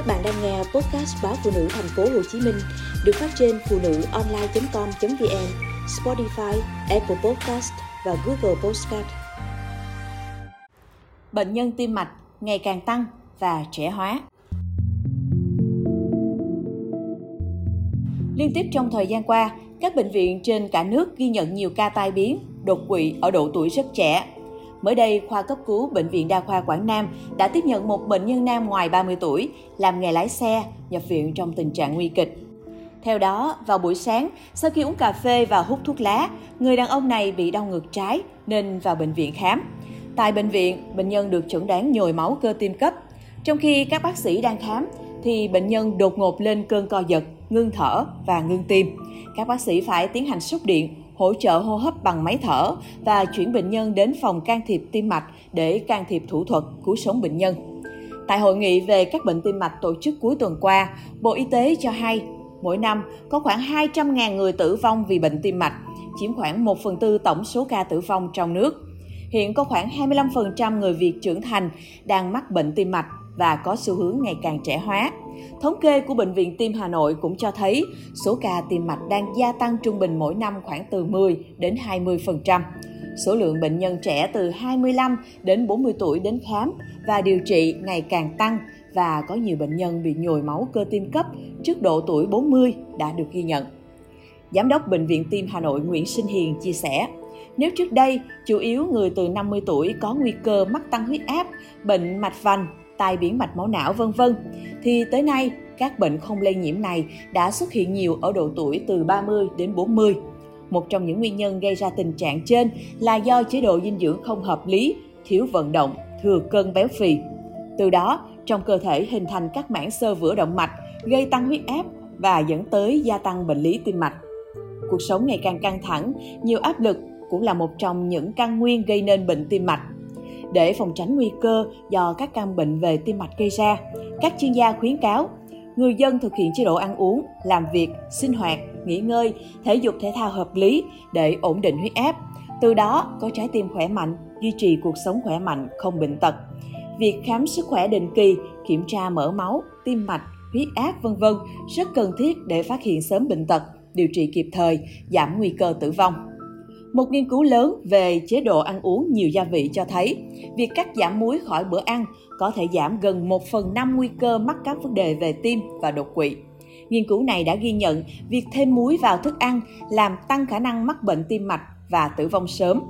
Các bạn đang nghe podcast báo phụ nữ thành phố Hồ Chí Minh được phát trên phụ nữ online.com.vn, Spotify, Apple Podcast và Google Podcast. Bệnh nhân tim mạch ngày càng tăng và trẻ hóa. Liên tiếp trong thời gian qua, các bệnh viện trên cả nước ghi nhận nhiều ca tai biến, đột quỵ ở độ tuổi rất trẻ Mới đây, khoa cấp cứu Bệnh viện Đa khoa Quảng Nam đã tiếp nhận một bệnh nhân nam ngoài 30 tuổi, làm nghề lái xe, nhập viện trong tình trạng nguy kịch. Theo đó, vào buổi sáng, sau khi uống cà phê và hút thuốc lá, người đàn ông này bị đau ngực trái nên vào bệnh viện khám. Tại bệnh viện, bệnh nhân được chẩn đoán nhồi máu cơ tim cấp. Trong khi các bác sĩ đang khám, thì bệnh nhân đột ngột lên cơn co giật, ngưng thở và ngưng tim. Các bác sĩ phải tiến hành sốc điện hỗ trợ hô hấp bằng máy thở và chuyển bệnh nhân đến phòng can thiệp tim mạch để can thiệp thủ thuật cứu sống bệnh nhân. Tại hội nghị về các bệnh tim mạch tổ chức cuối tuần qua, Bộ Y tế cho hay mỗi năm có khoảng 200.000 người tử vong vì bệnh tim mạch, chiếm khoảng 1 phần tư tổng số ca tử vong trong nước. Hiện có khoảng 25% người Việt trưởng thành đang mắc bệnh tim mạch và có xu hướng ngày càng trẻ hóa. Thống kê của Bệnh viện Tim Hà Nội cũng cho thấy số ca tim mạch đang gia tăng trung bình mỗi năm khoảng từ 10 đến 20%. Số lượng bệnh nhân trẻ từ 25 đến 40 tuổi đến khám và điều trị ngày càng tăng và có nhiều bệnh nhân bị nhồi máu cơ tim cấp trước độ tuổi 40 đã được ghi nhận. Giám đốc Bệnh viện Tim Hà Nội Nguyễn Sinh Hiền chia sẻ, nếu trước đây chủ yếu người từ 50 tuổi có nguy cơ mắc tăng huyết áp, bệnh mạch vành, tai biến mạch máu não vân vân thì tới nay các bệnh không lây nhiễm này đã xuất hiện nhiều ở độ tuổi từ 30 đến 40. Một trong những nguyên nhân gây ra tình trạng trên là do chế độ dinh dưỡng không hợp lý, thiếu vận động, thừa cân béo phì. Từ đó, trong cơ thể hình thành các mảng xơ vữa động mạch, gây tăng huyết áp và dẫn tới gia tăng bệnh lý tim mạch. Cuộc sống ngày càng căng thẳng, nhiều áp lực cũng là một trong những căn nguyên gây nên bệnh tim mạch để phòng tránh nguy cơ do các căn bệnh về tim mạch gây ra. Các chuyên gia khuyến cáo người dân thực hiện chế độ ăn uống, làm việc, sinh hoạt, nghỉ ngơi, thể dục thể thao hợp lý để ổn định huyết áp. Từ đó có trái tim khỏe mạnh, duy trì cuộc sống khỏe mạnh, không bệnh tật. Việc khám sức khỏe định kỳ, kiểm tra mỡ máu, tim mạch, huyết áp vân vân rất cần thiết để phát hiện sớm bệnh tật, điều trị kịp thời, giảm nguy cơ tử vong. Một nghiên cứu lớn về chế độ ăn uống nhiều gia vị cho thấy, việc cắt giảm muối khỏi bữa ăn có thể giảm gần 1 phần 5 nguy cơ mắc các vấn đề về tim và đột quỵ. Nghiên cứu này đã ghi nhận việc thêm muối vào thức ăn làm tăng khả năng mắc bệnh tim mạch và tử vong sớm.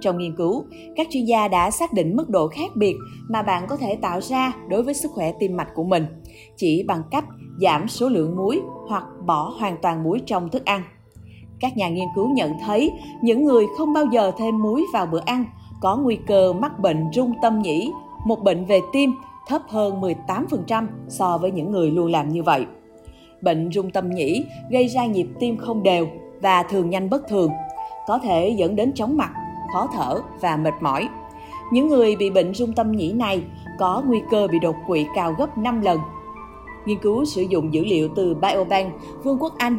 Trong nghiên cứu, các chuyên gia đã xác định mức độ khác biệt mà bạn có thể tạo ra đối với sức khỏe tim mạch của mình, chỉ bằng cách giảm số lượng muối hoặc bỏ hoàn toàn muối trong thức ăn. Các nhà nghiên cứu nhận thấy những người không bao giờ thêm muối vào bữa ăn có nguy cơ mắc bệnh rung tâm nhĩ, một bệnh về tim thấp hơn 18% so với những người luôn làm như vậy. Bệnh rung tâm nhĩ gây ra nhịp tim không đều và thường nhanh bất thường, có thể dẫn đến chóng mặt, khó thở và mệt mỏi. Những người bị bệnh rung tâm nhĩ này có nguy cơ bị đột quỵ cao gấp 5 lần. Nghiên cứu sử dụng dữ liệu từ Biobank, Vương quốc Anh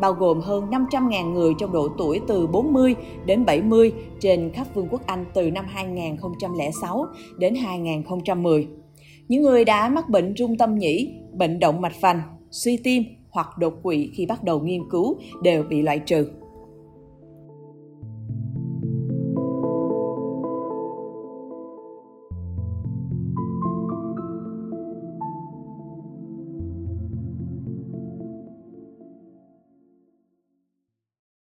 bao gồm hơn 500.000 người trong độ tuổi từ 40 đến 70 trên khắp Vương quốc Anh từ năm 2006 đến 2010. Những người đã mắc bệnh trung tâm nhĩ, bệnh động mạch vành, suy tim hoặc đột quỵ khi bắt đầu nghiên cứu đều bị loại trừ.